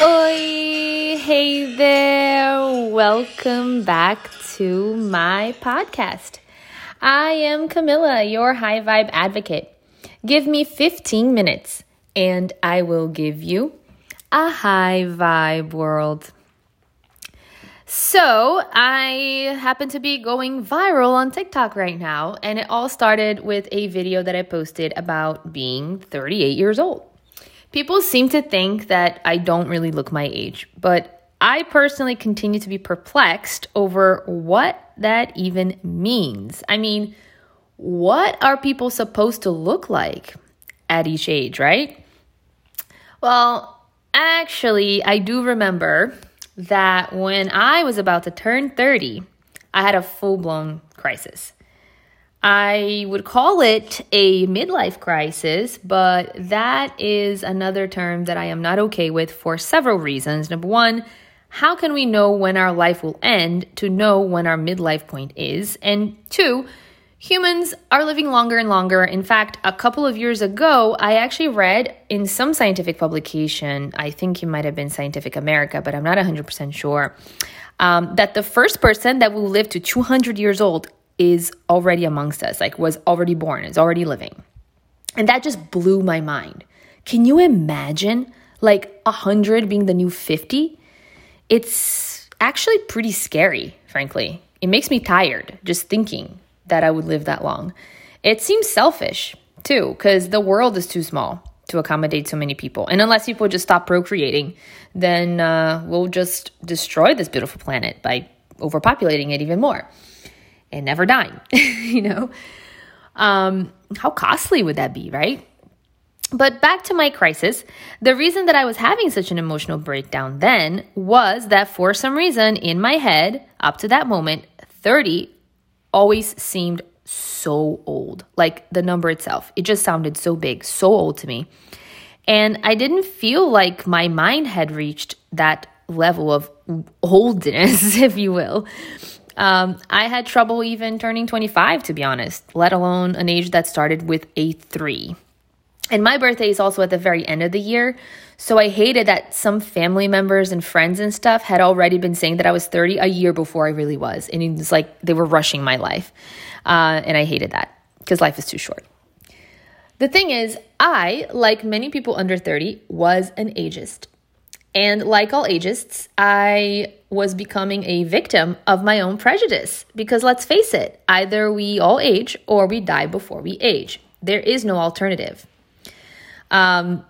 Oi, hey there. Welcome back to my podcast. I am Camilla, your high vibe advocate. Give me 15 minutes and I will give you a high vibe world. So, I happen to be going viral on TikTok right now, and it all started with a video that I posted about being 38 years old. People seem to think that I don't really look my age, but I personally continue to be perplexed over what that even means. I mean, what are people supposed to look like at each age, right? Well, actually, I do remember that when I was about to turn 30, I had a full blown crisis. I would call it a midlife crisis, but that is another term that I am not okay with for several reasons. Number one, how can we know when our life will end to know when our midlife point is? And two, Humans are living longer and longer. In fact, a couple of years ago, I actually read in some scientific publication, I think it might have been Scientific America, but I'm not 100% sure, um, that the first person that will live to 200 years old is already amongst us, like was already born, is already living. And that just blew my mind. Can you imagine like 100 being the new 50? It's actually pretty scary, frankly. It makes me tired just thinking that I would live that long. It seems selfish too, because the world is too small to accommodate so many people. And unless people just stop procreating, then uh, we'll just destroy this beautiful planet by overpopulating it even more and never dying, you know? Um, how costly would that be, right? But back to my crisis, the reason that I was having such an emotional breakdown then was that for some reason in my head, up to that moment, 30 always seemed so old. Like the number itself, it just sounded so big, so old to me. And I didn't feel like my mind had reached that level of oldness, if you will. Um, I had trouble even turning 25, to be honest, let alone an age that started with a three. And my birthday is also at the very end of the year. So I hated that some family members and friends and stuff had already been saying that I was 30 a year before I really was. And it was like they were rushing my life. Uh, and I hated that because life is too short. The thing is, I, like many people under 30, was an ageist. And like all ageists, I was becoming a victim of my own prejudice. Because let's face it, either we all age or we die before we age. There is no alternative. Um,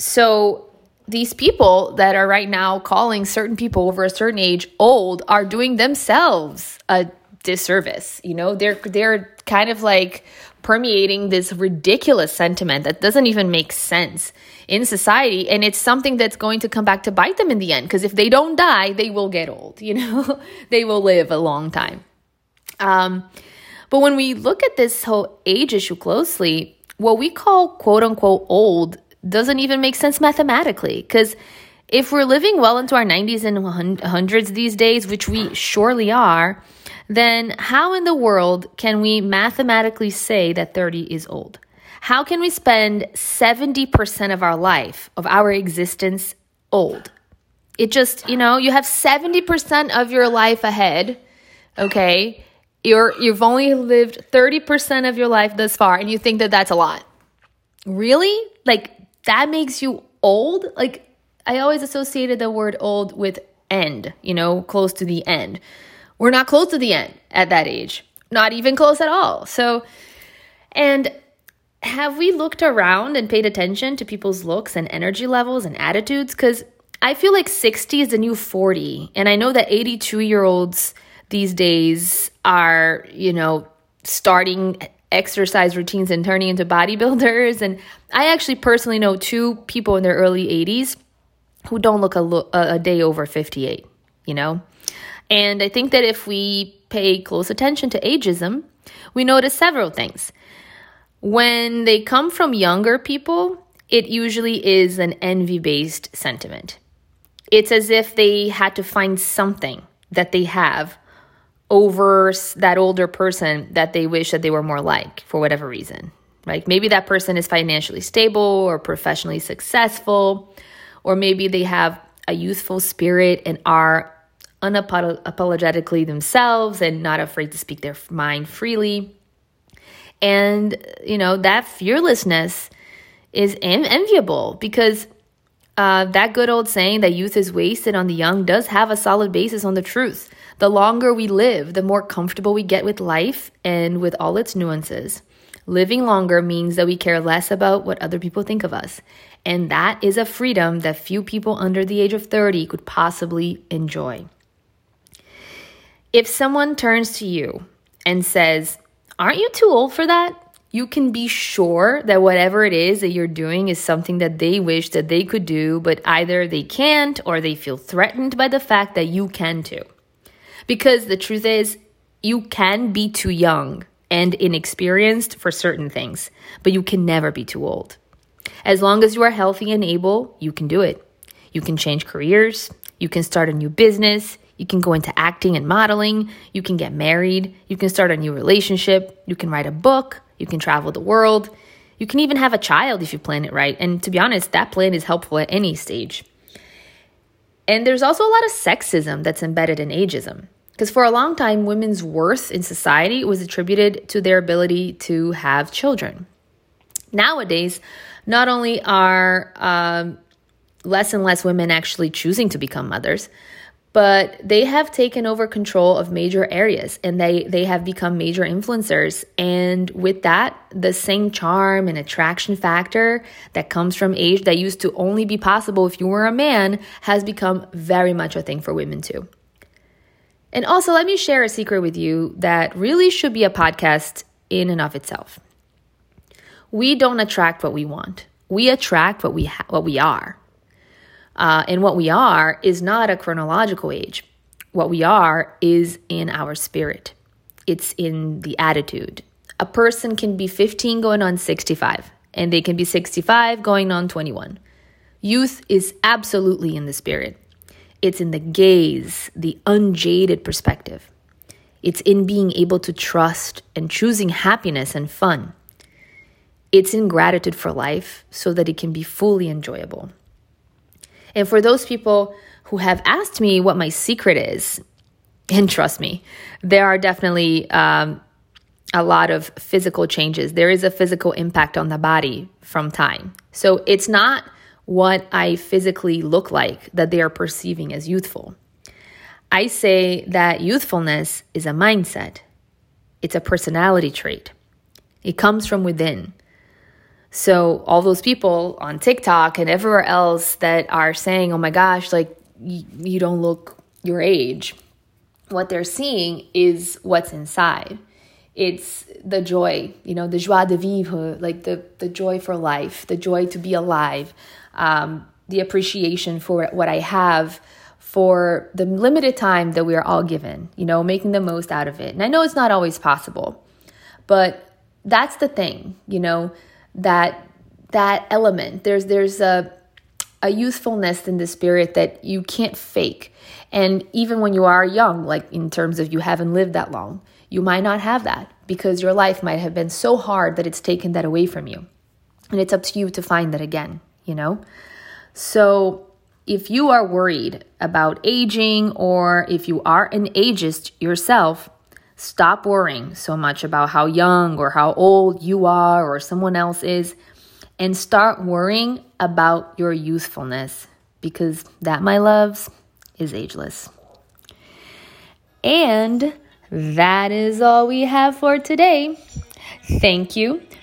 so these people that are right now calling certain people over a certain age old are doing themselves a disservice. You know, they're they're kind of like permeating this ridiculous sentiment that doesn't even make sense in society and it's something that's going to come back to bite them in the end because if they don't die they will get old you know they will live a long time um, but when we look at this whole age issue closely what we call quote unquote old doesn't even make sense mathematically because if we're living well into our 90s and 100s these days, which we surely are, then how in the world can we mathematically say that 30 is old? How can we spend 70% of our life, of our existence, old? It just, you know, you have 70% of your life ahead, okay? you're you've only lived 30% of your life thus far and you think that that's a lot really like that makes you old like i always associated the word old with end you know close to the end. We're not close to the end at that age not even close at all. So and have we looked around and paid attention to people's looks and energy levels and attitudes? Because i feel like 60 is the new 40 and i know that 82 year olds these days are, you know, starting exercise routines and turning into bodybuilders. And I actually personally know two people in their early 80s who don't look a, lo- a day over 58, you know? And I think that if we pay close attention to ageism, we notice several things. When they come from younger people, it usually is an envy based sentiment. It's as if they had to find something that they have over that older person that they wish that they were more like for whatever reason. Right? Maybe that person is financially stable or professionally successful, or maybe they have a youthful spirit and are unapologetically themselves and not afraid to speak their mind freely. And, you know, that fearlessness is enviable because uh, that good old saying that youth is wasted on the young does have a solid basis on the truth. The longer we live, the more comfortable we get with life and with all its nuances. Living longer means that we care less about what other people think of us. And that is a freedom that few people under the age of 30 could possibly enjoy. If someone turns to you and says, Aren't you too old for that? You can be sure that whatever it is that you're doing is something that they wish that they could do, but either they can't or they feel threatened by the fact that you can too. Because the truth is, you can be too young and inexperienced for certain things, but you can never be too old. As long as you are healthy and able, you can do it. You can change careers, you can start a new business, you can go into acting and modeling, you can get married, you can start a new relationship, you can write a book, you can travel the world, you can even have a child if you plan it right. And to be honest, that plan is helpful at any stage. And there's also a lot of sexism that's embedded in ageism. Because for a long time, women's worth in society was attributed to their ability to have children. Nowadays, not only are um, less and less women actually choosing to become mothers, but they have taken over control of major areas and they they have become major influencers and with that the same charm and attraction factor that comes from age that used to only be possible if you were a man has become very much a thing for women too and also, let me share a secret with you that really should be a podcast in and of itself. We don't attract what we want. We attract what we ha- what we are. Uh, and what we are is not a chronological age. What we are is in our spirit. It's in the attitude. A person can be 15 going on 65, and they can be 65 going on 21. Youth is absolutely in the spirit. It's in the gaze, the unjaded perspective. It's in being able to trust and choosing happiness and fun. It's in gratitude for life so that it can be fully enjoyable. And for those people who have asked me what my secret is, and trust me, there are definitely um, a lot of physical changes. There is a physical impact on the body from time. So it's not what I physically look like that they are perceiving as youthful. I say that youthfulness is a mindset, it's a personality trait. It comes from within. So, all those people on TikTok and everywhere else that are saying, oh my gosh, like y- you don't look your age, what they're seeing is what's inside. It's the joy, you know, the joie de vivre, like the, the joy for life, the joy to be alive, um, the appreciation for what I have for the limited time that we are all given, you know, making the most out of it. And I know it's not always possible, but that's the thing, you know, that that element. There's there's a a youthfulness in the spirit that you can't fake. And even when you are young, like in terms of you haven't lived that long, you might not have that because your life might have been so hard that it's taken that away from you. And it's up to you to find that again you know? So if you are worried about aging or if you are an ageist yourself, stop worrying so much about how young or how old you are or someone else is and start worrying about your youthfulness because that, my loves, is ageless. And that is all we have for today. Thank you